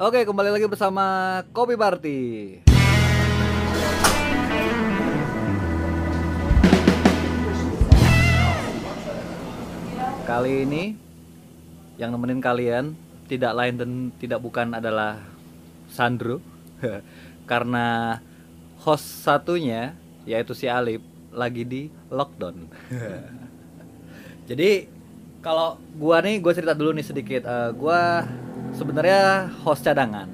Oke, kembali lagi bersama Kopi Party. Kali ini yang nemenin kalian tidak lain dan tidak bukan adalah Sandro karena host satunya yaitu si Alip lagi di lockdown. Jadi kalau gua nih gua cerita dulu nih sedikit. Eh, gua sebenarnya host cadangan.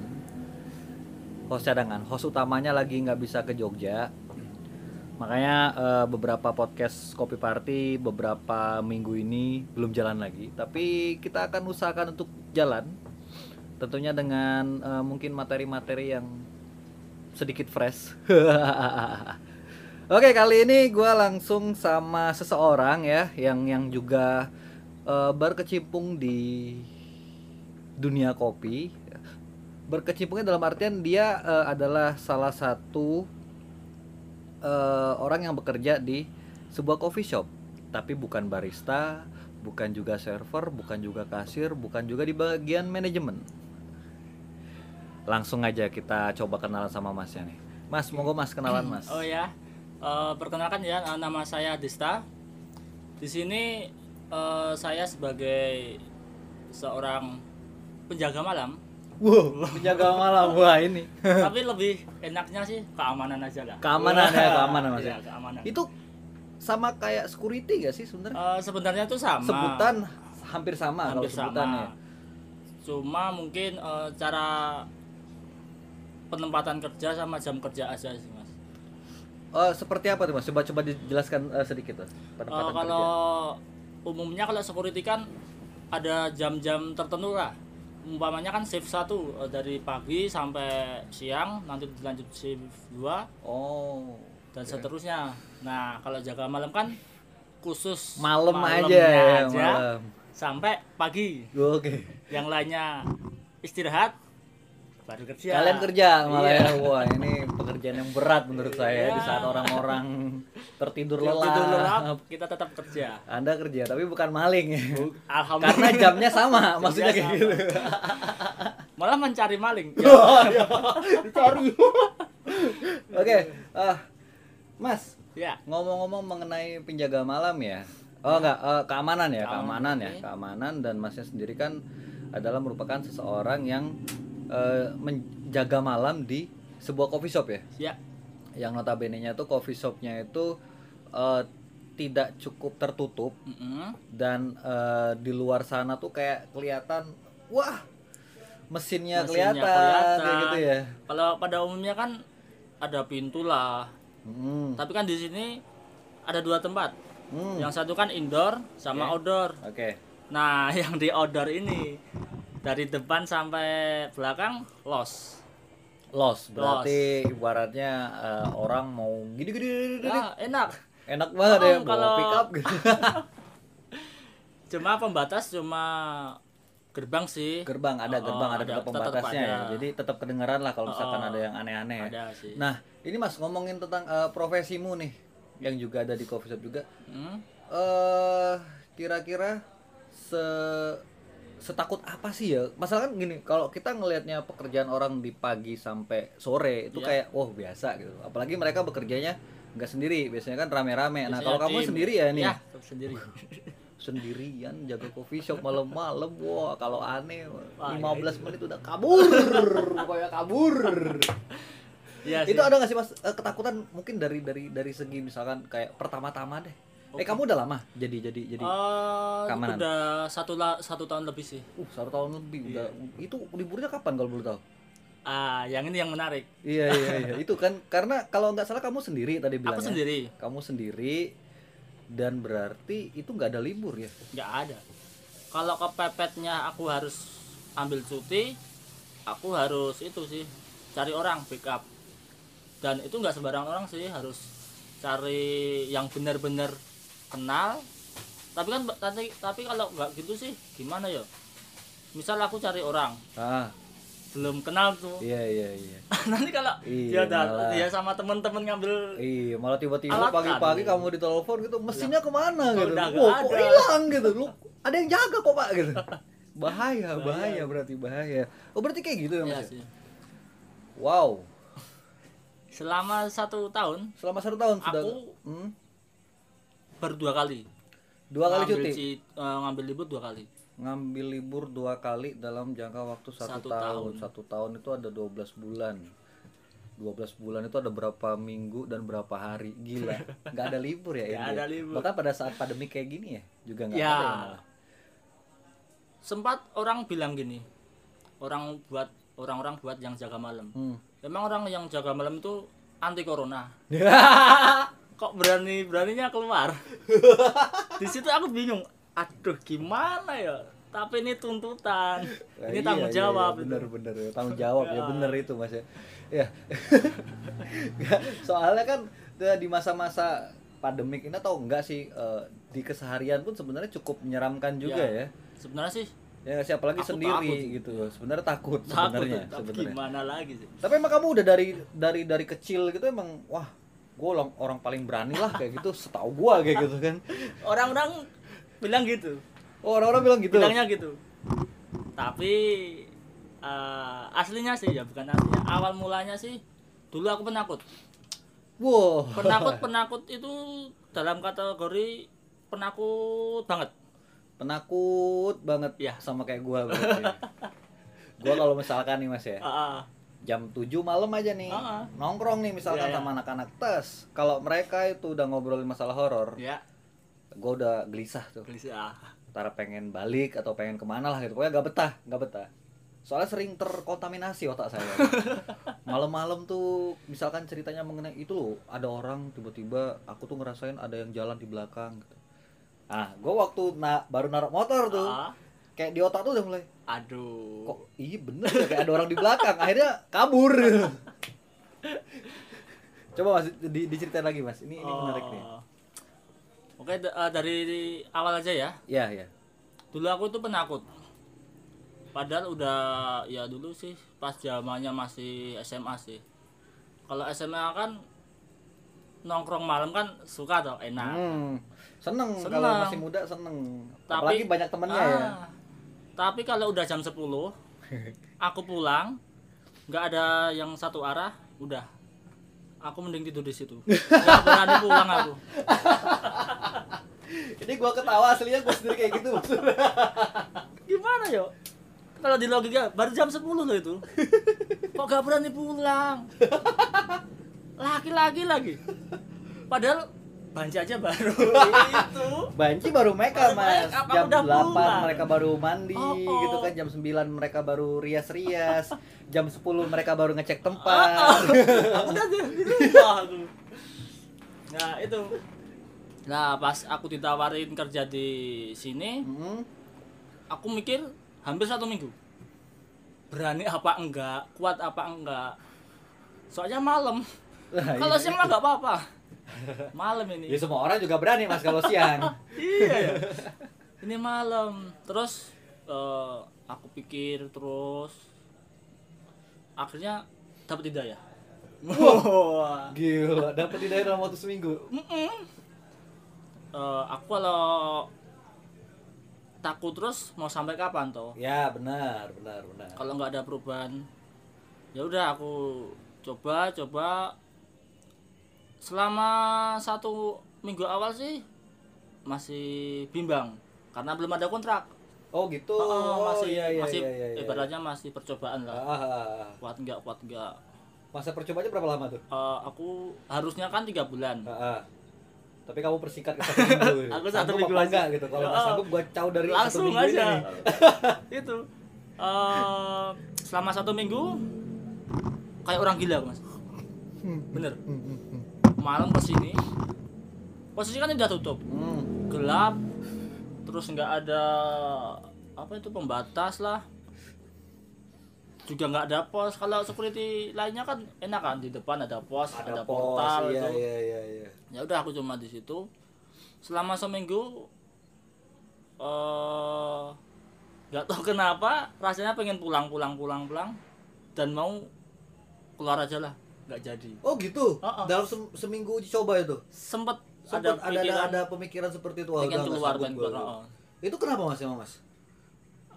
Host cadangan. Host utamanya lagi nggak bisa ke Jogja. Makanya eh, beberapa podcast Kopi Party beberapa minggu ini belum jalan lagi. Tapi kita akan usahakan untuk jalan. Tentunya dengan eh, mungkin materi-materi yang sedikit fresh. Oke kali ini gue langsung sama seseorang ya yang yang juga eh, berkecimpung di dunia kopi. Berkecimpungnya dalam artian dia eh, adalah salah satu eh, orang yang bekerja di sebuah coffee shop, tapi bukan barista, bukan juga server, bukan juga kasir, bukan juga di bagian manajemen. Langsung aja kita coba kenalan sama Masnya nih. Mas, monggo Mas kenalan Mas. Oh ya, Eh, perkenalkan ya nama saya Dista. Di sini eh, saya sebagai seorang penjaga malam, Wow, penjaga malam wah ini. tapi lebih enaknya sih keamanan aja lah. Keamanan ya, keamanan Mas. Iya, ya. keamanan. Itu sama kayak security gak sih sebenarnya? Eh, sebenarnya itu sama. Sebutan hampir sama hampir kalau sebutannya. sama. Cuma mungkin eh, cara penempatan kerja sama jam kerja aja sih mas. Oh, seperti apa tuh Mas? Coba coba dijelaskan eh, sedikit tuh. Penempatan kalau umumnya kalau security kan ada jam-jam tertentu lah. Umpamanya kan shift 1 eh, dari pagi sampai siang, nanti dilanjut shift 2 kerja. Oh. dan seterusnya. Nah, kalau jaga malam kan khusus Malam aja ya, aja malam. sampai pagi. Oke. Yang lainnya istirahat baru kerja. Kalian kerja malah Iya. ya. Wah, ini pekerjaan yang berat menurut saya di Iya. saat orang-orang tertidur Tidur lelah. lelap, kita tetap kerja. Anda kerja tapi bukan maling ya. Alhamdulillah. Karena jamnya sama, maksudnya kayak gitu. Malah mencari maling. Dicari. Oke, ah, Mas, ya. ngomong-ngomong mengenai penjaga malam ya. Oh enggak, eh, keamanan ya, keamanan Keamanan, ya, oke. keamanan dan Masnya sendiri kan adalah merupakan seseorang yang eh, menjaga malam di sebuah coffee shop ya. Ya. Yang notabene-nya tuh coffee shopnya itu eh, tidak cukup tertutup Mm-mm. dan eh, di luar sana tuh kayak kelihatan wah mesinnya, Mesinnya kelihatan, kelihatan. kayak gitu ya. Kalau pada umumnya kan ada pintu lah. Hmm. Tapi kan di sini ada dua tempat. Hmm. Yang satu kan indoor sama Oke. outdoor. Oke. Nah, yang di outdoor ini dari depan sampai belakang los. Los berarti ibaratnya eh, orang mau gini-gini Ya, enak. enak banget ya Oh, bawa kalau- pick up gitu. Cuma pembatas cuma gerbang sih. gerbang ada Oh, gerbang ada ada, tetap tetap pembatasnya ya. ada. Jadi tetap kedengeran lah kalau misalkan Oh, ada yang aneh-aneh ya. Ada sih. Nah, ini Mas ngomongin tentang eh, profesimu nih yang juga ada di coffee shop juga. Hmm? eh kira-kira se setakut apa sih ya? Masalah kan gini, kalau kita ngelihatnya pekerjaan orang di pagi sampai sore itu Iya. kayak wah biasa gitu. Apalagi mereka bekerjanya nggak sendiri, biasanya kan rame-rame. Nah, kalau kamu sendiri ya nih, Ya, sendiri. sendirian jaga coffee shop malam-malam, wah kalau aneh Wah, 15 menit udah kabur, kayak kabur. Iya itu ada nggak sih Mas eh, ketakutan mungkin dari dari dari segi misalkan kayak pertama-tama deh. Eh Oke. kamu udah lama jadi jadi jadi Eh, keamanan. udah satu la- satu tahun lebih sih. Uh, satu tahun lebih udah. Itu liburnya kapan kalau boleh tahu? Ah, yang ini yang menarik. Iya iya iya. itu kan karena kalau nggak salah kamu sendiri tadi bilangnya. Aku sendiri, Kamu sendiri dan berarti itu nggak ada libur ya? nggak ada. Kalau kepepetnya aku harus ambil cuti, aku harus itu sih cari orang backup. Dan itu nggak sembarang orang sih harus cari yang benar-benar kenal. Tapi kan tapi, tapi kalau nggak gitu sih gimana ya? Misal aku cari orang Ah, belum kenal tuh. iya iya iya. Nanti kalau Iya, dia malah. dia sama temen-temen ngambil Iya, malah tiba-tiba Alat pagi-pagi kan. kamu ditelepon gitu, mesinnya ke mana Oh, gitu. udah Wah, kok hilang gitu. Lu ada yang jaga kok, Pak gitu. bahaya bahaya Bahaya. berarti bahaya oh berarti kayak gitu ya Iya mas ya? wow selama satu tahun selama satu tahun sudah Aku- Hmm? Baru dua kali dua kali Ngambil cuti ci- eh, ngambil libur dua kali ngambil libur dua kali dalam jangka waktu satu, Satu tahun. tahun. satu tahun itu ada 12 bulan 12 bulan itu ada berapa minggu dan berapa hari gila nggak ada libur ya ini ya? ada libur. bahkan pada saat pandemi kayak gini ya juga nggak Ya. ada ya sempat orang bilang gini orang buat orang-orang buat yang jaga malam Hmm. memang orang yang jaga malam itu anti corona kok berani beraninya keluar? Di situ aku bingung aduh gimana ya? Tapi ini tuntutan. Nah, ini iya, tanggung iya, jawab iya, itu. bener bener ya, tanggung jawab ya bener itu mas ya. Ya soalnya kan eh, di masa-masa pandemik ini atau enggak sih eh, di keseharian pun sebenarnya cukup menyeramkan juga Ya. ya. Sebenarnya sih ya sih apalagi Aku sendiri takut. gitu. Sebenarnya takut takut sebenarnya sebenarnya. gimana lagi sih? Tapi emang kamu udah dari dari dari kecil gitu emang wah gue orang, orang paling berani lah kayak gitu setahu gua kayak gitu kan. Orang-orang bilang gitu. Oh orang-orang bilang gitu? Bilangnya gitu. Tapi eh, aslinya sih ya bukan aslinya. Awal mulanya sih dulu aku penakut. Wow penakut penakut itu dalam kategori penakut banget. Penakut banget Ya. sama kayak berarti. gua kalau misalkan nih mas ya. Ah, ah. Jam 7 malam aja nih. Ah, ah. nongkrong nih misalkan Iya, iya. sama anak-anak. Tes. Kalau mereka itu udah ngobrolin masalah horor ya gua udah gelisah tuh. Gelisah antara pengen balik atau pengen ke mana lah gitu. Pokoknya gak betah gak betah. Soalnya sering terkontaminasi otak saya. Malam-malam tuh misalkan ceritanya mengenai itu loh ada orang tiba-tiba aku tuh ngerasain ada yang jalan di belakang gitu. ah gue waktu na baru naruh motor tuh Ah, kayak di otak tuh udah mulai aduh. Kok iya bener ya kayak ada orang di belakang akhirnya kabur. Coba mas di, diceritain lagi mas. Ini ini menarik nih. Oh. oke eh, dari awal aja ya. Ya ya dulu aku tuh penakut. Padahal udah ya dulu sih pas zamannya masih SMA sih. Kalau SMA kan nongkrong malam kan suka tuh enak. Hmm, seneng, Seneng. kalau masih muda seneng. Tapi- Apalagi banyak temennya ya. Tapi kalau udah jam 10 aku pulang nggak ada yang satu arah udah. Aku mending tidur di situ. Nggak berani pulang aku. Ini gua ketawa aslinya gua sendiri kayak gitu. gimana yo? Kalau di logika baru jam 10 loh itu. Kok gak berani pulang? Laki-laki lagi. Padahal banci aja baru. Itu. Banci baru mereka mas. Jam udah 8 pulang. mereka baru mandi Oh, oh. gitu kan. Jam 9 mereka baru rias-rias. Jam 10 mereka baru ngecek Ah, tempat aku udah di di rumah aku nah itu. Nah pas aku ditawarin kerja di sini Hmm, aku mikir hampir satu minggu. Berani apa enggak? Kuat apa enggak? Soalnya malam. Lah, kalau iya. siang mah nggak apa-apa malam ini. Ya semua orang juga berani mas kalau siang. Iya ya. ini malam. Terus eh, aku pikir terus akhirnya dapat hidayah. Wah. Gila, dapat hidayah dalam waktu seminggu? Mm-mm. Eh, aku kalau takut terus mau sampai kapan toh? Ya benar, benar, benar. Kalau nggak ada perubahan ya udah aku coba coba selama satu minggu awal sih masih bimbang karena belum ada kontrak Oh gitu, Oh, oh, masih iya, iya, masih iya, iya, iya. ibaratnya masih percobaan lah Ah, ah, ah. kuat nggak kuat nggak Masa percobanya berapa lama tuh? Eh, aku harusnya kan tiga bulan Ah, ah. Tapi kamu persingkat ke satu minggu. Aku satu minggu aja. enggak gitu. Kalau nggak sanggup gua caw dari satu langsung minggu ini aja nih. itu eh, selama satu minggu kayak orang gila mas bener malam ke sini posisi kan udah tutup. Hmm. gelap terus nggak ada apa itu pembatas lah. Juga nggak ada pos. Kalau security lainnya kan enak kan di depan ada pos ada, Ada pos, portal iya, itu. iya, iya, iya. ya udah aku cuma di situ. Selama seminggu eh nggak tahu kenapa rasanya pengen pulang pulang pulang pulang. Dan mau keluar aja lah nggak jadi Oh gitu. Oh, oh. Dalam sem- seminggu uji coba itu. sempet Sempat ada ada ada, pikiran ada pemikiran seperti itu. Pengen keluar keluar oh. Itu kenapa Mas emang Mas?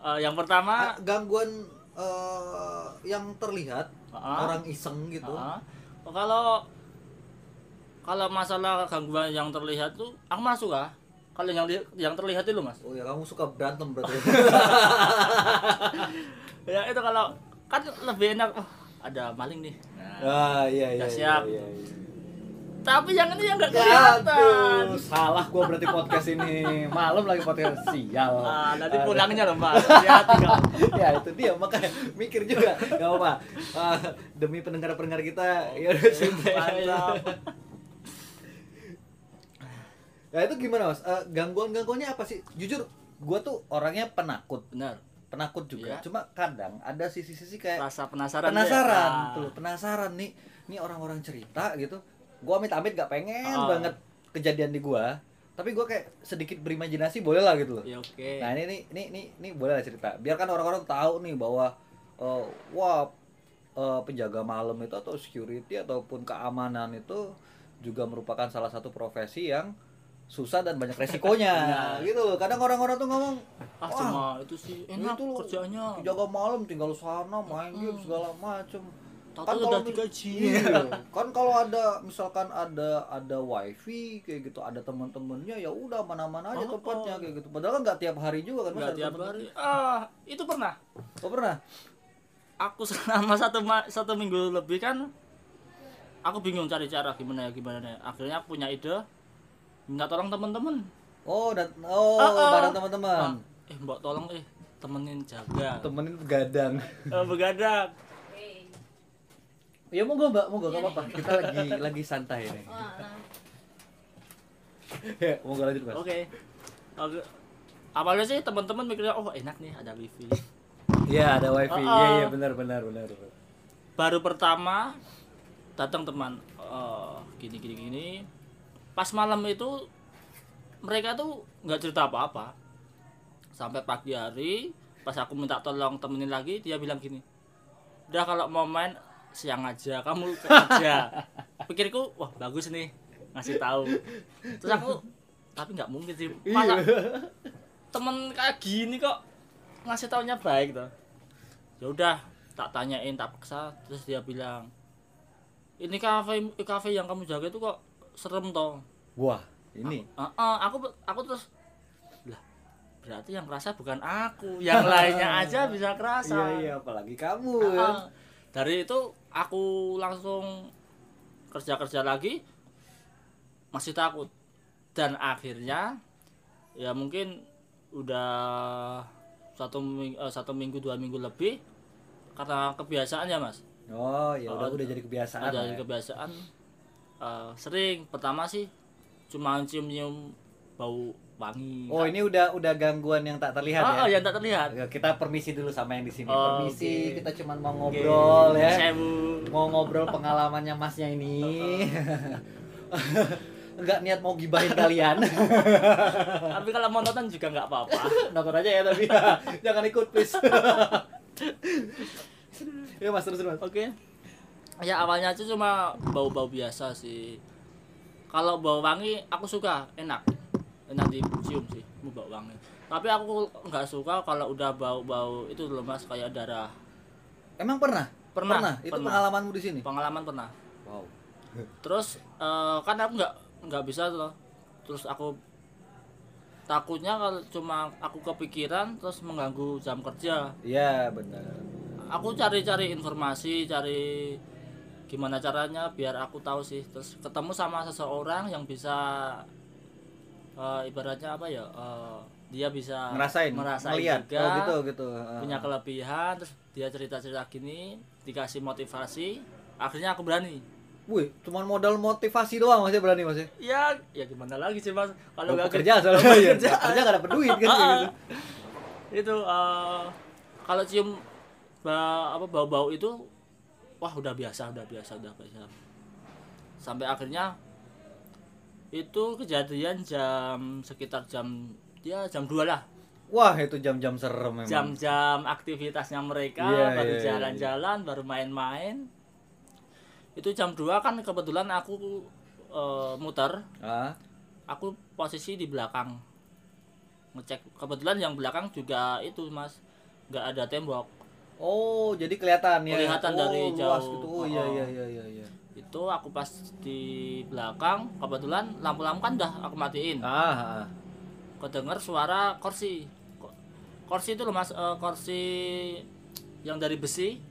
Eh, yang pertama Ah, gangguan eh, yang terlihat Ah. orang iseng gitu. ah, kalau kalau masalah gangguan yang terlihat tuh aku masuk ah. Kalau yang yang terlihat itu mas. Oh ya kamu suka berantem berarti. Ya itu kalau kan lebih enak. Oh, ada maling nih. Nah, ah iya iya. Iya, siap. iya, iya. tapi yang ini yang nggak kelihatan. Aduh, salah gua berarti podcast ini. Malam lagi podcast sial. Ah, nanti Aduh. pulangnya loh mas. Hati-hati kau. ya itu dia makanya mikir juga gak apa Ah, demi pendengar pendengar kita ya udah santai aja. Mantap. Nah itu gimana mas? gangguan gangguannya apa sih? Jujur, gua tuh orangnya penakut, Benar. Penakut juga. Iya. Cuma kadang ada sisi-sisi kayak Rasa penasaran. penasaran ya. tuh, penasaran nih, nih orang-orang cerita gitu. Gua amit-amit gak pengen Ah. banget kejadian di gua, tapi gua kayak sedikit berimajinasi boleh lah gitu loh. Ya oke. Nah ini nih, ini ini ini boleh lah cerita. Biarkan orang-orang tahu nih bahwa eh, wah eh, penjaga malam itu atau security ataupun keamanan itu juga merupakan salah satu profesi yang susah dan banyak resikonya Benar. gitu loh. Kadang orang-orang tuh ngomong ah cuma itu sih enak itu loh, kerjanya. penjaga malam tinggal sana main game segala macem. Tahu Kan kalau digaji. Iya. kan kalau ada misalkan ada ada wifi kayak gitu ada teman-temannya ya udah mana-mana aja Oh, tempatnya oh. kayak gitu. Padahal kan nggak tiap hari juga kan Nggak tiap temen- hari. Ah, itu pernah. Oh pernah? Aku selama satu satu minggu lebih kan aku bingung cari cara gimana ya gimana ya. Akhirnya aku punya ide minta tolong teman-teman. Oh, dan oh, Ah, ah. bareng teman-teman. Ah, eh, Mbak tolong eh temenin jaga. Temenin begadang. Eh, begadang. Ya monggo Mbak, monggo enggak apa-apa. Kita lagi lagi santai nih. ya, monggo lanjut, Mas. Oke. Oke. Awalnya sih teman-teman mikirnya oh enak nih ada wifi. Iya, ada wifi. Ah, Iya, ah. iya benar benar benar. Baru pertama datang teman eh, gini gini gini. Pas malam itu mereka tuh nggak cerita apa-apa. Sampai pagi hari pas aku minta tolong temenin lagi dia bilang gini. Udah kalau mau main siang aja kamu kerja. Pikirku wah bagus nih ngasih tahu. Terus aku tapi nggak mungkin sih. Masa temen kayak gini kok ngasih taunya baik tuh ya udah tak tanyain tak paksa terus dia bilang ini kafe kafe yang kamu jaga itu kok serem toh Wah, ini. Ah, ah, aku aku terus lah berarti yang kerasa bukan aku yang lainnya aja bisa kerasa Iya, iya, apalagi kamu. Kan. ah. dari itu aku langsung kerja kerja lagi masih takut dan akhirnya ya mungkin udah satu minggu, satu minggu dua minggu lebih karena kebiasaan ya mas Oh, ya udah udah jadi kebiasaan. ada lah ya. kebiasaan eh, sering pertama sih cuma cium cium bau wangi Oh, ini udah udah gangguan yang tak terlihat oh, ya. yang tak terlihat Kita permisi dulu sama yang di sini. Oh, permisi, oke. kita cuman mau ngobrol Oke, ya. sewu. Mau ngobrol pengalamannya Masnya ini. Enggak niat mau gibahin kalian. tapi kalau mau nonton juga nggak apa-apa Nonton aja ya tapi jangan ikut please. ya Mas terus. Mas. Oke. Ya awalnya aja cuma bau-bau biasa sih. Kalau bau wangi aku suka, enak. Enak dicium sih, mau bau wangi. Tapi aku nggak suka kalau udah bau-bau itu loh Mas kayak darah. Emang pernah? Pernah, Itu pernah. pengalamanmu di sini? Pengalaman pernah. Wow. Terus eh, kan aku nggak nggak bisa tuh. Terus aku takutnya kalau cuma aku kepikiran terus mengganggu jam kerja. Iya, benar. aku cari-cari informasi cari gimana caranya biar aku tahu sih terus ketemu sama seseorang yang bisa eh, ibaratnya apa ya eh, dia bisa Ngerasain, merasain melihat. juga Oh gitu gitu. punya Ah. kelebihan terus dia cerita-cerita gini dikasih motivasi akhirnya aku berani Wih, cuman modal motivasi doang masih berani masih. ya ya gimana lagi sih mas kalau nggak kerja soalnya Kalau ya. kerja. Kerja gak dapet duit kan kayak gitu. itu eh, kalau cium ba- apa bau-bau itu wah udah biasa udah biasa udah biasa. Sampai akhirnya itu kejadian jam sekitar jam ya jam 2 lah. Wah, itu jam-jam serem memang. jam-jam aktivitasnya mereka Iya, baru iya, iya, jalan-jalan baru main-main. Itu jam 2 kan kebetulan aku eh, muter. Ah, aku posisi di belakang. Ngecek. Kebetulan yang belakang juga itu mas. Nggak ada tembok Oh, jadi kelihatan ya. Kelihatan oh, dari luas jauh. gitu. Oh, iya Oh. iya iya iya iya. itu aku pas di belakang kebetulan lampu-lampu kan udah aku matiin Ah, ah. kedenger suara kursi kursi itu loh mas eh, kursi yang dari besi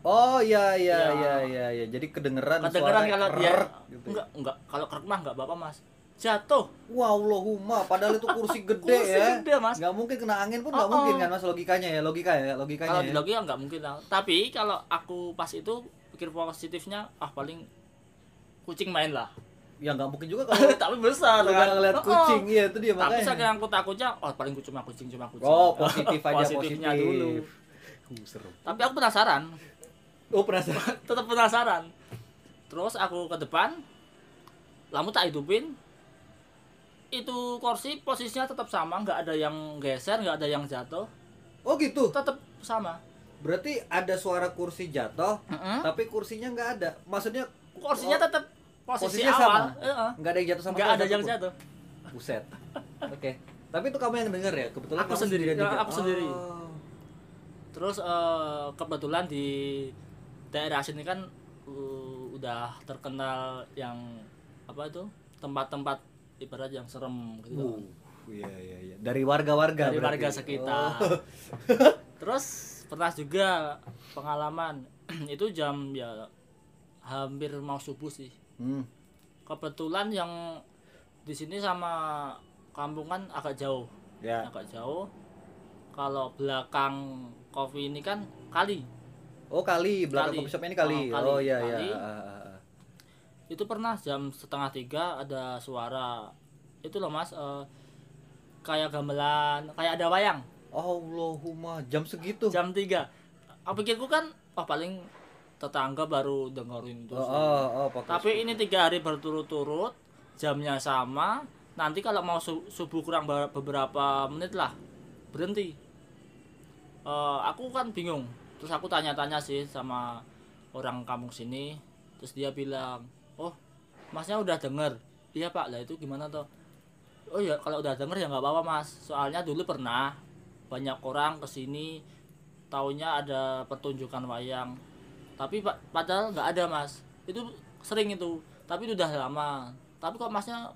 Oh iya iya Ya. iya iya iya. Jadi kedengeran kedengeran suara kalau dia gitu. enggak enggak kalau krek mah enggak apa-apa mas jatuh Wow, Allahumma, padahal itu kursi gede Kursi ya. gede, Mas. Nggak mungkin kena angin pun nggak Oh, mungkin oh. kan Mas logikanya ya, logika ya, logikanya. kalau ya. di logika enggak mungkin lah tapi kalau aku pas itu pikir positifnya ah paling kucing main lah Ya nggak mungkin juga kalau tapi besar kan nggak ngeliat Oh, kucing, iya itu dia tapi makanya. saking aku takutnya oh paling cuma kucing cuma kucing Oh, positif aja Positifnya positif. dulu Uh, seru. tapi aku penasaran Oh, penasaran. tetap penasaran terus aku ke depan lampu tak hidupin itu kursi posisinya tetap sama nggak ada yang geser nggak ada yang jatuh Oh gitu. tetap sama Berarti ada suara kursi jatuh, Mm-mm. tapi kursinya nggak ada. Maksudnya kursinya oh, tetap posisi posisinya awal sama? Heeh. nggak ada yang jatuh sama nggak ada yang jatuh Buset. Oke. Tapi itu kamu yang denger ya? Kebetulan Aku sendiri, sendirian ya, juga. aku sendiri. Oh. terus eh, kebetulan di daerah sini kan uh, udah terkenal yang apa itu tempat-tempat ibarat yang serem gitu Uh, iya iya iya. Dari warga-warga dari berarti. warga sekitar. Oh. Terus pernah juga pengalaman itu jam ya hampir mau subuh sih. Hmm. Kebetulan yang di sini sama kampung kan agak jauh, Ya. agak jauh. Kalau belakang kopi ini kan kali. Oh kali belakang coffee shop ini kali. Oh, kali. Oh iya iya. Kali. Ah. Itu pernah jam setengah tiga ada suara. Itu loh mas eh, kayak gamelan kayak ada wayang. Allahumma jam segitu. jam 3 aku pikirku kan oh paling tetangga baru dengerin itu Oh, oh, oh, tapi ini tiga hari berturut-turut jamnya sama. Nanti kalau mau su- subuh kurang be- beberapa menit lah berhenti. Eh, aku kan bingung. Terus aku tanya-tanya sih sama orang kampung sini. Terus dia bilang oh masnya udah denger? Iya pak. Lah itu gimana toh? Oh ya kalau udah denger ya nggak apa-apa mas. Soalnya dulu pernah banyak orang ke sini taunya ada pertunjukan wayang. Tapi pa- padahal nggak ada mas. Itu sering itu. Tapi itu udah lama. Tapi kok masnya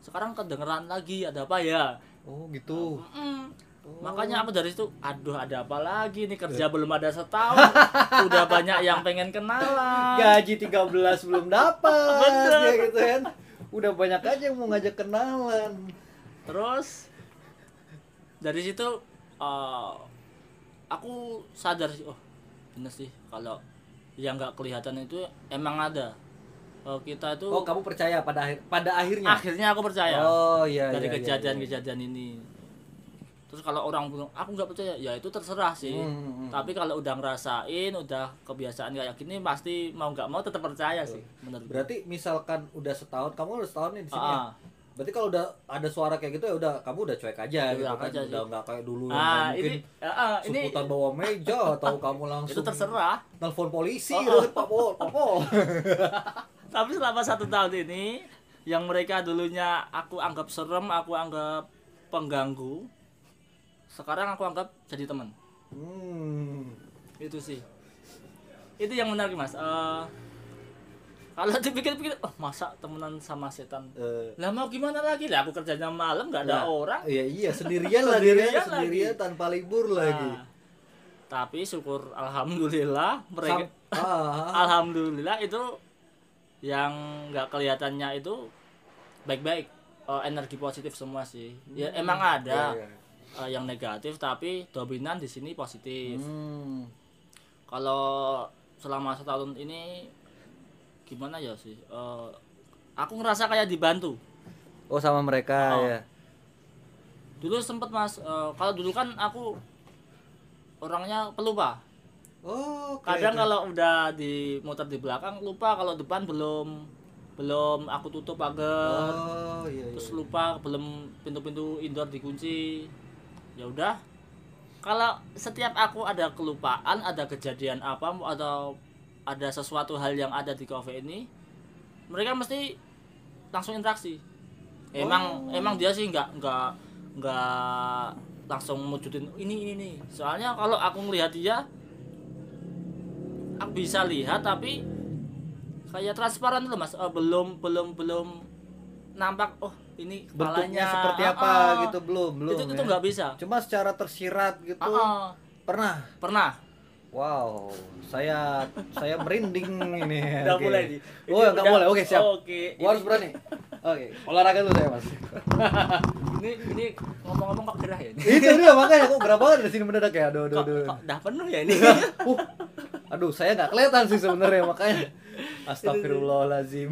sekarang kedengeran lagi? Ada apa ya? Oh gitu. Mm. Oh. makanya aku dari situ aduh ada apa lagi nih kerja belum ada setahun udah banyak yang pengen kenalan Gaji 13 belum dapat. Bener. Ya gitu kan. Udah banyak aja yang mau ngajak kenalan. terus dari situ eh, aku sadar sih oh bener sih kalau yang nggak kelihatan itu emang ada Eh, kita itu Oh, kamu percaya pada akhir pada akhirnya? akhirnya aku percaya Oh iya dari iya, iya, kejadian-kejadian ini terus kalau orang bilang aku nggak percaya ya itu terserah sih Hmm, hmm, hmm. tapi kalau udah ngerasain udah kebiasaan kayak gini pasti mau nggak mau tetap percaya sih menurut. Berarti misalkan udah setahun, kamu udah setahun nih di sini ya? Ah, Berarti kalau udah ada suara kayak gitu ya udah kamu udah cuek aja Cuek gitu kan. aja udah nggak kayak dulu yang ah mungkin ini ah, ah, ini seputar bawa meja atau kamu langsung itu terserah telepon polisi Oh, oh. Pak Pol, Pak Pol. tapi selama satu tahun ini yang mereka dulunya aku anggap serem aku anggap pengganggu sekarang aku anggap jadi teman. Hmm. itu sih. Itu yang menarik mas. Eh, kalau dipikir-pikir oh masa temenan sama setan? Eh, lah mau gimana lagi? Lah aku kerjanya malam nggak ada Nah, orang. Iya iya sendirian lagi Sendirian kan, lagi. sendirian tanpa libur lagi. Nah, tapi syukur alhamdulillah mereka Sam- ah, alhamdulillah itu yang nggak kelihatannya itu baik-baik. Eh, energi positif semua sih. Ya Hmm, emang ada. Iya, iya. Eh, yang negatif tapi dominan di sini positif Hmm. kalau selama setahun ini gimana ya sih Eh, aku ngerasa kayak dibantu Oh sama mereka Oh. ya. dulu sempet mas eh, kalau dulu kan aku orangnya pelupa Oh, oke, kadang kalau udah di muter di belakang lupa kalau depan belum belum aku tutup pagar Oh iya iya. terus lupa belum pintu-pintu indoor dikunci ya udah. Kalau setiap aku ada kelupaan ada kejadian apa atau ada sesuatu hal yang ada di cafe ini mereka mesti langsung interaksi. Emang Oh. emang dia sih nggak nggak nggak langsung mewujudin ini ini nih soalnya kalau aku ngelihat dia aku bisa lihat tapi kayak transparan loh mas. Eh, belum belum belum nampak oh ini bentuknya kepalanya seperti apa ah. gitu belum belum itu itu ya? nggak bisa cuma secara tersirat gitu Ah, ah. pernah pernah wow saya saya merinding ini Udah Oke. mulai nih. oh Ini nggak udah- boleh oke siap Oke. gua harus berani oke olahraga dulu saya mas Ini ini ngomong-ngomong kok gerah ya ini. itu dia makanya kok berapa banget dari sini mendadak ya aduh aduh aduh kok udah penuh ya ini. uh, aduh saya nggak kelihatan sih sebenarnya makanya astagfirullahalazim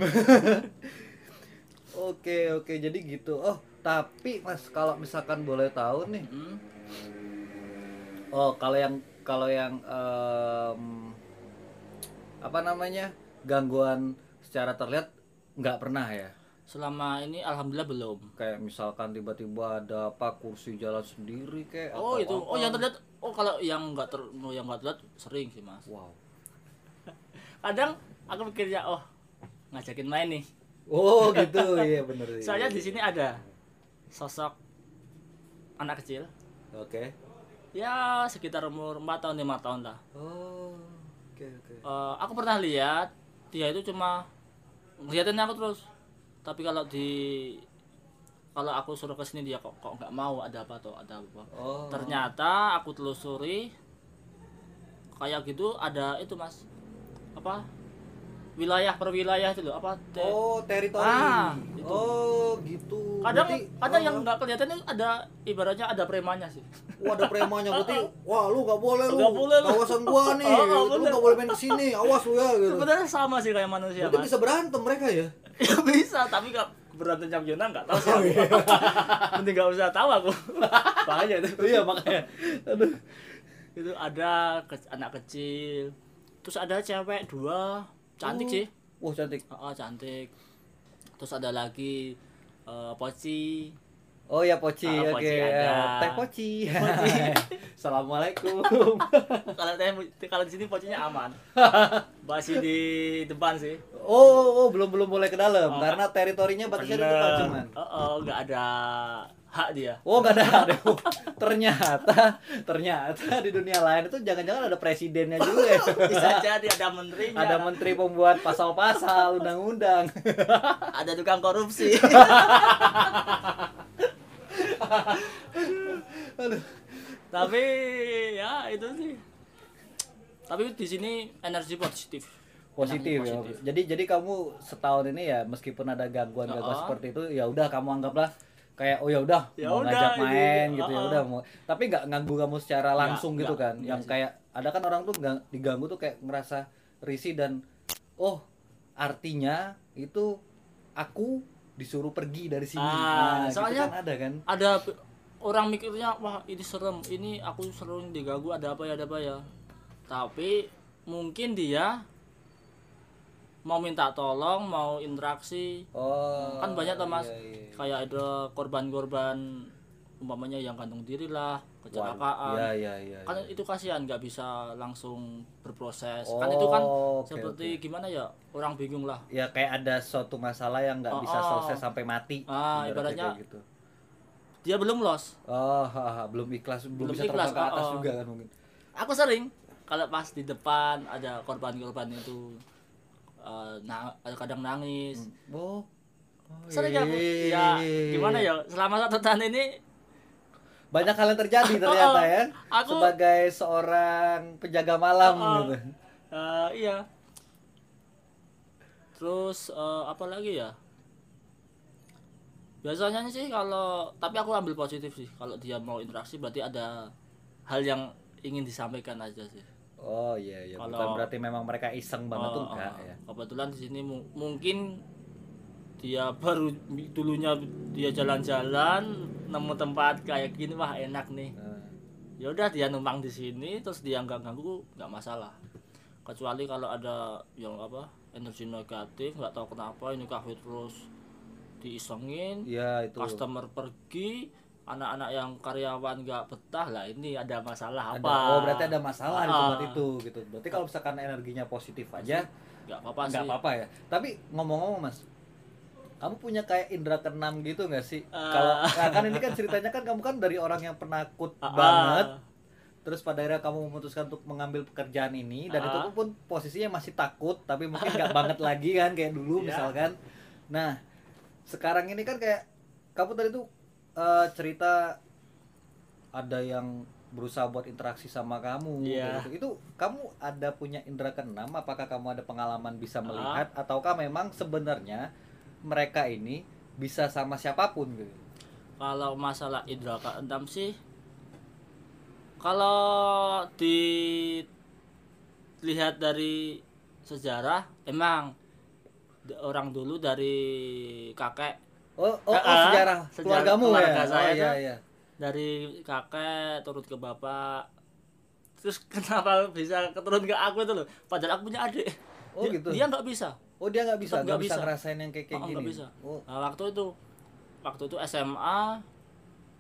oke oke jadi gitu oh tapi mas kalau misalkan boleh tahu nih Hmm. oh kalau yang kalau yang em, apa namanya gangguan secara terlihat nggak pernah ya Selama ini alhamdulillah belum. kayak misalkan tiba-tiba ada apa kursi jalan sendiri kayak Oh atau itu. Oh apa. yang terlihat. Oh kalau yang nggak ter, oh, yang nggak terlihat sering sih mas. wow Kadang aku pikirnya oh ngajakin main nih. Oh gitu. Iya bener iya. Soalnya di sini ada sosok anak kecil. oke. Ya sekitar umur 4 tahun 5 tahun lah. oh oke oke. Eh, aku pernah lihat dia itu cuma ngeliatin aku terus. Tapi kalau di kalau aku suruh ke sini dia kok kok nggak mau ada apa tuh ada apa. Oh. Ternyata aku telusuri kayak gitu ada itu mas. Apa wilayah per wilayah itu loh apa te- oh teritori. Ah, itu. oh gitu. Kadang Berarti, kadang oh, yang nggak kelihatan itu ada ibaratnya ada premanya sih. Wah ada premanya berarti wah lu gak boleh lu. Nggak boleh lu. kawasan gua nih Oh, nggak lu boleh. gak boleh main ke sini awas lu ya gitu. Sebenarnya sama sih kayak manusia berarti mas. bisa berantem mereka ya? Ya bisa tapi nggak berantem championan nggak tahu sih Oh, aku. iya. mending nggak usah tahu aku. Bahaya itu. Iya makanya. Aduh. Itu ada ke- anak kecil terus ada cewek dua cantik Oh. sih. Wah cantik. Oh, cantik. Terus ada lagi eh, poci. Oh ya poci Ah, oke. poci ada. Ya, teh poci. Assalamualaikum. Kalau teh kalau di sini pocinya aman. Masih di depan sih. Oh, oh, oh, belum belum boleh ke dalam. Oh, karena teritorinya batasnya di depan cuman. Oh, oh, nggak ada hak dia Oh nggak ada, ada. ternyata ternyata di dunia lain itu jangan-jangan ada presidennya juga ya. bisa jadi ada menterinya ada menteri pembuat pasal-pasal undang-undang ada tukang korupsi Aduh. tapi ya itu sih tapi di sini energi positif positif ya Positif. jadi jadi kamu setahun ini ya meskipun ada gangguan-gangguan Oh. seperti itu ya udah kamu anggaplah kayak oh ya udah Ya mau udah, ngajak ini. main gitu ya Oh. udah mau tapi nggak ganggu kamu secara Nggak, langsung gitu nggak, kan nggak yang sih. kayak ada kan orang tuh gang- diganggu tuh kayak ngerasa risih dan oh artinya itu aku disuruh pergi dari sini Ah, nah, gitu soalnya- kan ada kan ada orang mikirnya wah ini serem ini aku sering diganggu ada apa ya ada apa ya tapi mungkin dia mau minta tolong mau interaksi oh kan banyak tuh mas iya, iya. kayak ada korban-korban umpamanya yang gantung diri lah kecelakaan Iya iya iya. kan iya. itu kasihan nggak bisa langsung berproses kan itu kan Oh, oke, seperti gimana ya orang bingung lah ya kayak ada suatu masalah yang nggak Oh, bisa oh. selesai sampai mati. Ah, ibaratnya- gitu. dia belum los Oh, ha, ha, belum ikhlas, belum, Belum bisa ikhlas, terbang ke atas oh, oh. juga kan mungkin. aku sering kalau pas di depan ada korban-korban itu eh, na- kadang nangis Oh. oh sering aku ya gimana ya selama satu tahun ini Banyak hal yang terjadi ternyata ya. Aku- sebagai seorang penjaga malam oh. gitu. eh, iya terus eh, apa lagi ya biasanya sih kalau tapi aku ambil positif sih kalau dia mau interaksi berarti ada hal yang ingin disampaikan aja sih Oh iya iya, bukan Kalau- berarti memang mereka iseng banget tuh Oh, enggak oh. ya. Kebetulan di sini mu- mungkin dia baru dulunya dia jalan-jalan nemu tempat kayak gini wah enak nih. Nah, Ya udah dia numpang di sini terus dia nggak ganggu nggak masalah. Kecuali kalau ada yang apa energi negatif nggak tahu kenapa ini kafe terus diisengin, Iya itu. customer pergi, anak-anak yang karyawan nggak betah lah ini ada masalah Ada- apa? oh berarti ada masalah di Ah. tempat itu gitu. Berarti kalau misalkan energinya positif aja nggak apa-apa nggak apa-apa ya. Tapi ngomong-ngomong mas, kamu punya kayak indera keenam gitu nggak sih? Ah. Kalau nah, kan ini kan ceritanya kan kamu kan dari orang yang penakut Ah, banget, ah. terus pada akhirnya kamu memutuskan untuk mengambil pekerjaan ini dan Ah. itu pun posisinya masih takut tapi mungkin nggak banget lagi kan kayak dulu Iya. misalkan. Nah sekarang ini kan kayak kamu tadi tuh eh, cerita ada yang berusaha buat interaksi sama kamu Iya. gitu. itu kamu ada punya indera keenam apakah kamu ada pengalaman bisa Ah. melihat ataukah memang sebenarnya mereka ini bisa sama siapa pun gitu kalau masalah indra keenam sih kalau dilihat dari sejarah emang orang dulu dari kakek oh oh, oh, Ah, ah. sejarah Sejarah keluargamu keluarga ya? saya. Oh, iya iya. Dari kakek turun ke bapak. Terus kenapa bisa keturun ke aku itu loh? Padahal aku punya adik. Oh, dia, gitu. dia nggak bisa. Oh dia nggak bisa? Nggak bisa bisa. ngerasain yang kayak kayak Oh, gini? bisa. oh. Nah, waktu itu waktu itu SMA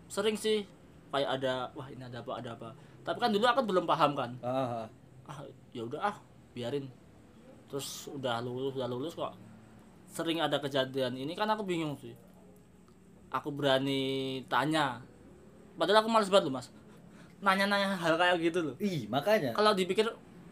sering sih. Kayak ada wah ini ada apa ada apa. Tapi kan dulu aku belum paham kan. Ah, ah. ah ya udah ah biarin. Terus udah lulus udah lulus kok. Sering ada kejadian ini kan aku bingung sih aku berani tanya. Padahal aku males banget loh mas. Nanya-nanya hal kayak gitu loh. Ih makanya. Kalau dipikir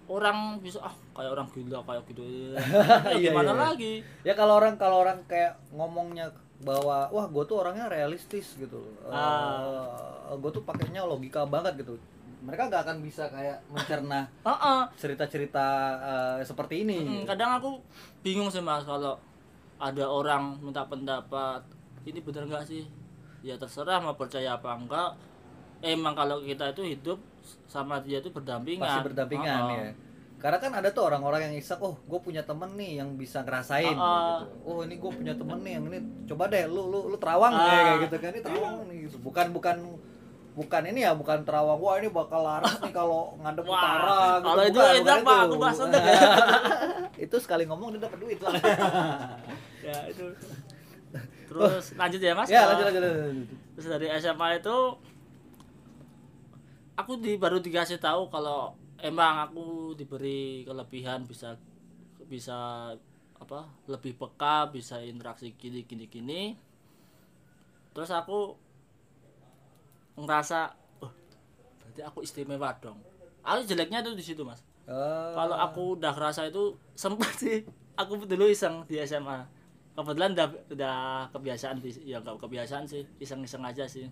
orang bisa ah kayak orang gila kayak gitu Iya, gimana iya. lagi? Ya kalau orang kalau orang kayak ngomongnya bahwa wah gue tuh orangnya realistis gitu Ah. gue tuh pakainya logika banget gitu. Mereka gak akan bisa kayak mencerna Heeh. cerita-cerita eh, seperti ini Hmm, kadang aku bingung sih mas kalau ada orang minta pendapat ini bener nggak sih ya terserah mau percaya apa enggak emang kalau kita itu hidup sama dia itu berdampingan pasti berdampingan Heeh. ya karena kan ada tuh orang-orang yang iseng oh gue punya temen nih yang bisa ngerasain ah. gitu. oh ini gue punya temen nih yang ini coba deh lu lu lu terawang deh kayak gitu kan ini terawang nih bukan bukan bukan ini ya bukan terawang wah ini bakal laris nih kalau ngadep Wah, utara gitu. kalau itu enak, Pak. itu. Aku sedek ya. itu sekali ngomong dia dapat duit lah ya itu terus lanjut ya mas? Ya lanjut lanjut, lanjut. terus dari SMA itu aku di baru dikasih tahu kalau emang aku diberi kelebihan bisa bisa apa lebih peka bisa interaksi gini gini gini. Terus aku ngerasa oh berarti aku istimewa dong. Aku jeleknya tuh di situ mas. Oh. kalau aku udah ngerasa itu sempat sih. Aku dulu iseng di SMA kebetulan udah udah kebiasaan ya nggak kebiasaan sih iseng-iseng aja sih.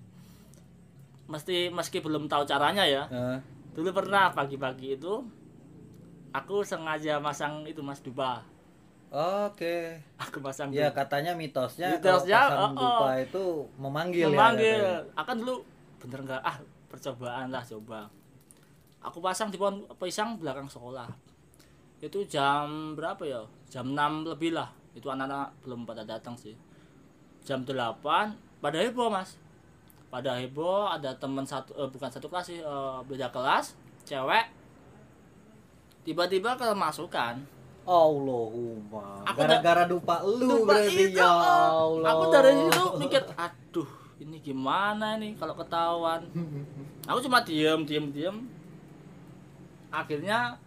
Mesti meski belum tahu caranya ya. Eh, dulu pernah pagi-pagi itu aku sengaja masang itu mas dupa. Oke. aku masang Ya dupa. katanya mitosnya, Mitosnya, kalau pasang oh, oh. dupa itu memanggil, memanggil. ya. akan dulu bener nggak? Ah percobaan lah coba. Aku pasang di pohon pisang belakang sekolah. Itu jam berapa ya? Jam 6 lebih lah itu anak-anak belum pada datang sih jam 8 pada heboh mas pada heboh ada teman satu eh, bukan satu kelas sih eh, beda kelas cewek tiba-tiba kemasukan Allahumma. Aku Gara-gara dupa lu Dupa berarti itu, ya eh. Allah. Aku dari situ mikir, aduh, ini gimana nih kalau ketahuan. Aku cuma diem, diem, diem. Akhirnya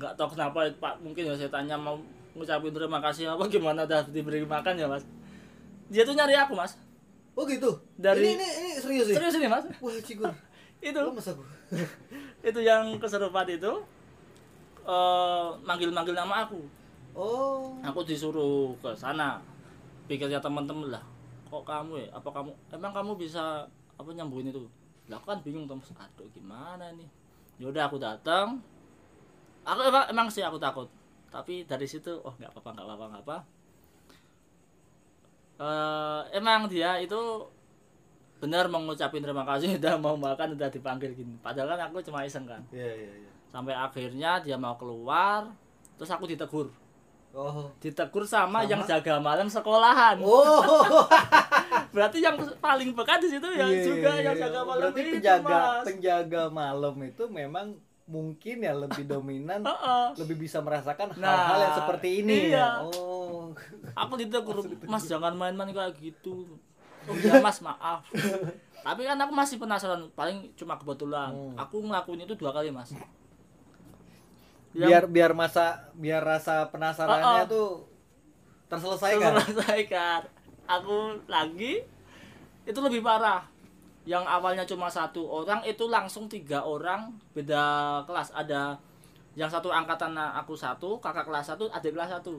nggak tahu kenapa Pak mungkin ya saya tanya mau ngucapin terima kasih apa gimana udah diberi makan ya mas. Dia tuh nyari aku mas. Oh gitu. Dari- ini, ini, ini serius sih. Serius ini mas. Wah, cikur. Itu Lu masa gua. itu yang keserupan itu eh manggil-manggil nama aku. Oh. aku disuruh ke sana pikirnya teman-teman lah kok kamu ya apa kamu emang kamu bisa apa nyambungin itu lah aku kan bingung Tom aduh gimana nih yaudah aku datang aku emang, emang sih aku takut tapi dari situ oh nggak apa-apa nggak apa-apa nggak apa Eh, emang dia itu benar mengucapin terima kasih udah mau makan udah dipanggil gini padahal kan aku cuma iseng kan Iya, iya, iya. sampai akhirnya dia mau keluar terus aku ditegur Oh. ditegur sama, Sama? yang jaga malam sekolahan. Oh. Berarti yang paling peka di situ ya Iya, juga iya, yang iya. jaga malam Berarti itu, penjaga Mas. penjaga malam itu memang mungkin ya lebih dominan lebih bisa merasakan Nah, hal-hal yang seperti ini iya. ya. Oh. Aku ditegur, Mas jangan main-main kayak gitu. Oh iya Mas, maaf. Tapi kan aku masih penasaran, paling cuma kebetulan. Hmm. Aku ngelakuin itu dua kali, Mas. Yang Biar biar masa biar rasa penasarannya Oh, oh. tuh terselesaikan. terselesaikan. aku lagi itu lebih parah yang awalnya cuma satu orang itu langsung tiga orang. Beda kelas ada yang satu angkatan aku satu kakak kelas satu adik kelas satu.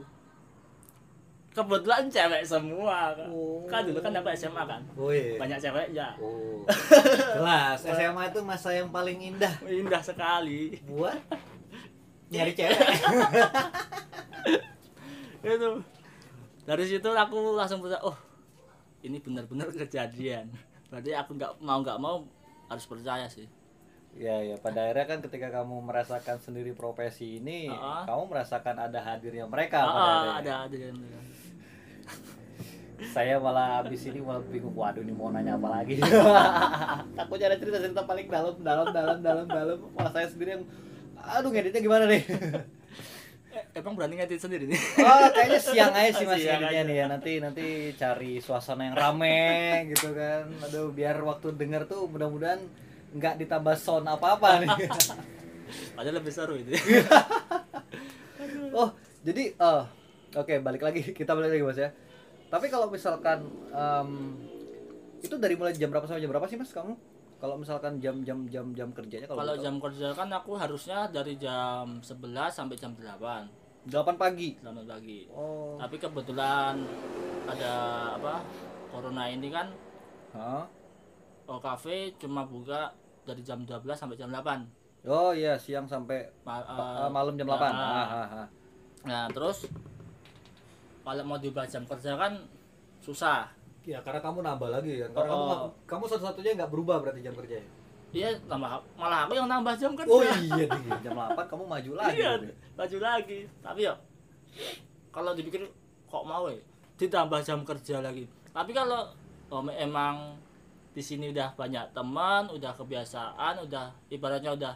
Kebetulan cewek semua. Oh. kan dulu kan aku SMA kan? Oh iya. banyak cewek ya. Oh. Jelas, SMA itu masa yang paling indah. Indah sekali. Buat? Nyari cewek. itu. Dari situ aku langsung percaya oh ini benar-benar kejadian berarti aku nggak mau nggak mau harus percaya sih Ya ya pada akhirnya kan ketika kamu merasakan sendiri profesi ini, Ah. kamu merasakan ada hadirnya mereka pada Ah, akhirnya. ada Saya malah abis ini malah bingung, waduh ini mau nanya apa lagi. Takutnya ada cerita-cerita paling dalam, dalam, dalam, dalam, dalam. Malah saya sendiri yang, aduh ngeditnya gimana nih? eh, emang berani ngedit sendiri nih Oh, kayaknya siang aja sih mas Siang editnya aja. nih ya. Nanti nanti cari suasana yang rame gitu kan. Aduh, biar waktu denger tuh mudah-mudahan nggak ditambah sound apa-apa nih. padahal lebih seru itu oh, jadi eh oke balik lagi kita balik lagi mas ya. Tapi kalau misalkan em, itu dari mulai jam berapa sampai jam berapa sih mas kamu? Kalau misalkan jam-jam jam-jam kerjanya kalau kalau jam kerja kan aku harusnya dari jam 11 sampai jam 8 tahu? 8 pagi. selamat pagi Oh. tapi kebetulan ada apa corona ini kan Hah? oh cafe cuma buka dari jam 12 sampai jam 8 Oh iya siang sampai Ma- eh, malam jam 8. nah, Ah, ah, ah. nah terus kalau mau diubah jam kerja kan susah Ya karena kamu nambah lagi kan. Karena Oh. kamu kamu satu-satunya nggak berubah berarti jam kerjanya. iya tambah malah aku yang nambah jam kerja Oh iya nih jam 8 kamu maju lagi. iya baju lagi tapi ya kalau dipikir kok mau ya ditambah jam kerja lagi tapi kalau oh, emang di sini udah banyak teman udah kebiasaan udah ibaratnya udah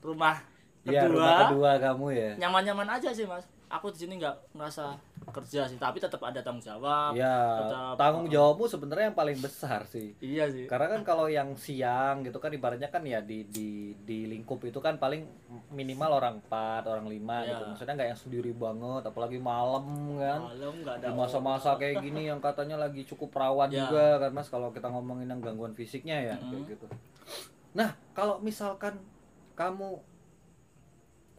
rumah Iya kedua, rumah kedua kamu ya. nyaman-nyaman aja sih mas aku di sini nggak ngerasa kerja sih tapi tetap ada tanggung jawab Ya tetap- tanggung jawabmu sebenarnya yang paling besar sih. iya sih Karena kan kalau yang siang gitu kan ibaratnya kan ya di di di lingkup itu kan paling minimal orang 4, orang 5 Iya. gitu. Maksudnya nggak yang sendiri banget apalagi malam kan. malam nggak ada Di masa-masa kayak gini yang katanya lagi cukup rawan Ya. juga kan Mas kalau kita ngomongin yang gangguan fisiknya ya Mm-mm. kayak gitu. Nah, kalau misalkan kamu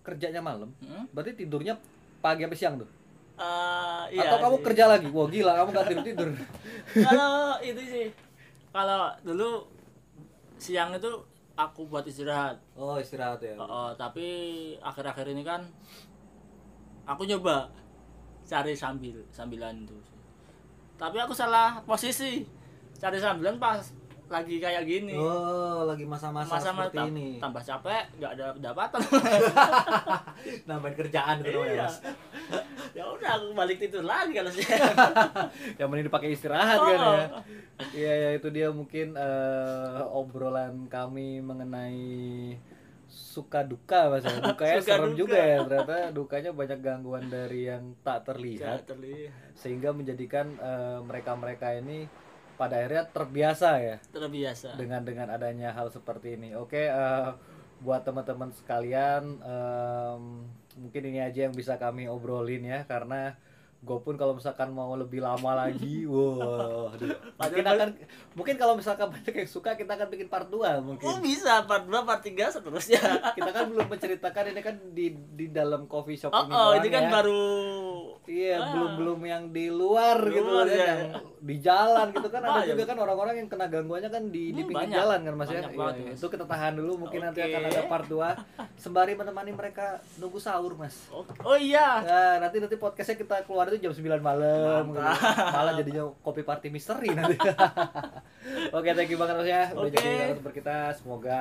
kerjanya malam, Hmm? berarti tidurnya pagi sampai siang tuh? Eh, iya Atau kamu sih. kerja lagi? Wah gila, kamu gak tidur tidur. kalau itu sih kalau dulu siang itu aku buat istirahat Oh istirahat ya. Oh, oh, tapi akhir-akhir ini kan aku nyoba cari sambil sambilan itu tapi aku salah posisi cari sambilan pas lagi kayak gini Oh lagi masa-masa masa seperti tam- ini. tambah capek nggak ada pendapatan Nambahin kerjaan gitu namanya, Iya. Mas. ya udah aku balik tidur lagi kalau sih Yang mending dipakai istirahat kan Oh. ya. Iya ya itu dia mungkin eh, obrolan kami mengenai suka duka mas ya. Dukanya Suka serem duka. juga ya ternyata dukanya banyak gangguan dari yang tak terlihat Nggak terlihat sehingga menjadikan eh, mereka-mereka ini pada akhirnya terbiasa ya terbiasa dengan dengan adanya hal seperti ini. Oke, eh, buat teman-teman sekalian, em, mungkin ini aja yang bisa kami obrolin ya, karena gue pun kalau misalkan mau lebih lama lagi, wah, aduh. mungkin akan, mungkin kalau misalkan banyak yang suka, kita akan bikin part 2 oh mungkin. bisa part 2 part 3 seterusnya Kita kan belum menceritakan ini kan di di dalam coffee shop oh, ini oh ini kan ya. baru Iya, Ah. belum belum yang di luar gitu kan, ya. yang di jalan gitu kan ada Banyak. juga kan orang-orang yang kena gangguannya kan di di Hmm, pinggir banyak. jalan kan Mas ya. Banyak Iya, banget, iya. Mas. Itu kita tahan dulu mungkin nanti Oke. akan ada part 2 sembari menemani mereka nunggu sahur, Mas. oh, oh iya Nah, nanti nanti podcastnya kita keluar itu jam 9 malam gitu. Malah jadinya kopi party misteri nanti. Oke, thank you banget Mas ya. Udah Oke. jadi narasumber kita. Semoga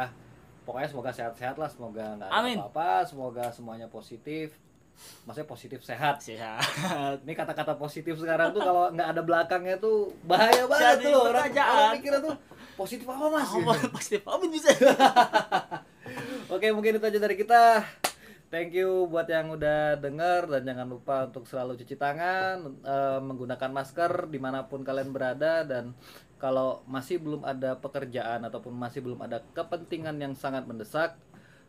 pokoknya semoga sehat-sehat lah, semoga nggak ada apa-apa, semoga semuanya positif. Maksudnya positif sehat. sehat Ini kata-kata positif sekarang tuh kalau nggak ada belakangnya tuh bahaya banget Jadi tuh loh. Orang, orang mikirnya tuh positif apa mas? Oh, pasti Amin bisa. Oke mungkin itu aja dari kita. Thank you buat yang udah denger dan jangan lupa untuk selalu cuci tangan, eh, menggunakan masker di mana pun kalian berada dan kalau masih belum ada pekerjaan ataupun masih belum ada kepentingan yang sangat mendesak,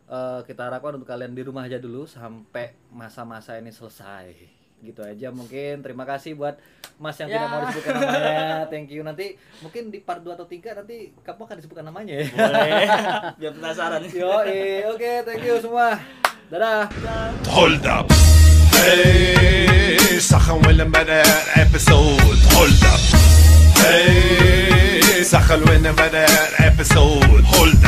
eh, kita harapkan untuk kalian di rumah aja dulu sampai masa-masa ini selesai. gitu aja mungkin terima kasih buat Mas yang Ya. tidak mau disebutkan namanya thank you nanti mungkin di part 2 atau 3 nanti kamu akan disebutkan namanya ya boleh biar penasaran yo oke thank you semua dadah Hold up. Hey, سخن ولا بدأ episode. Hold up. Hey, سخن ولا بدأ episode. Hold up.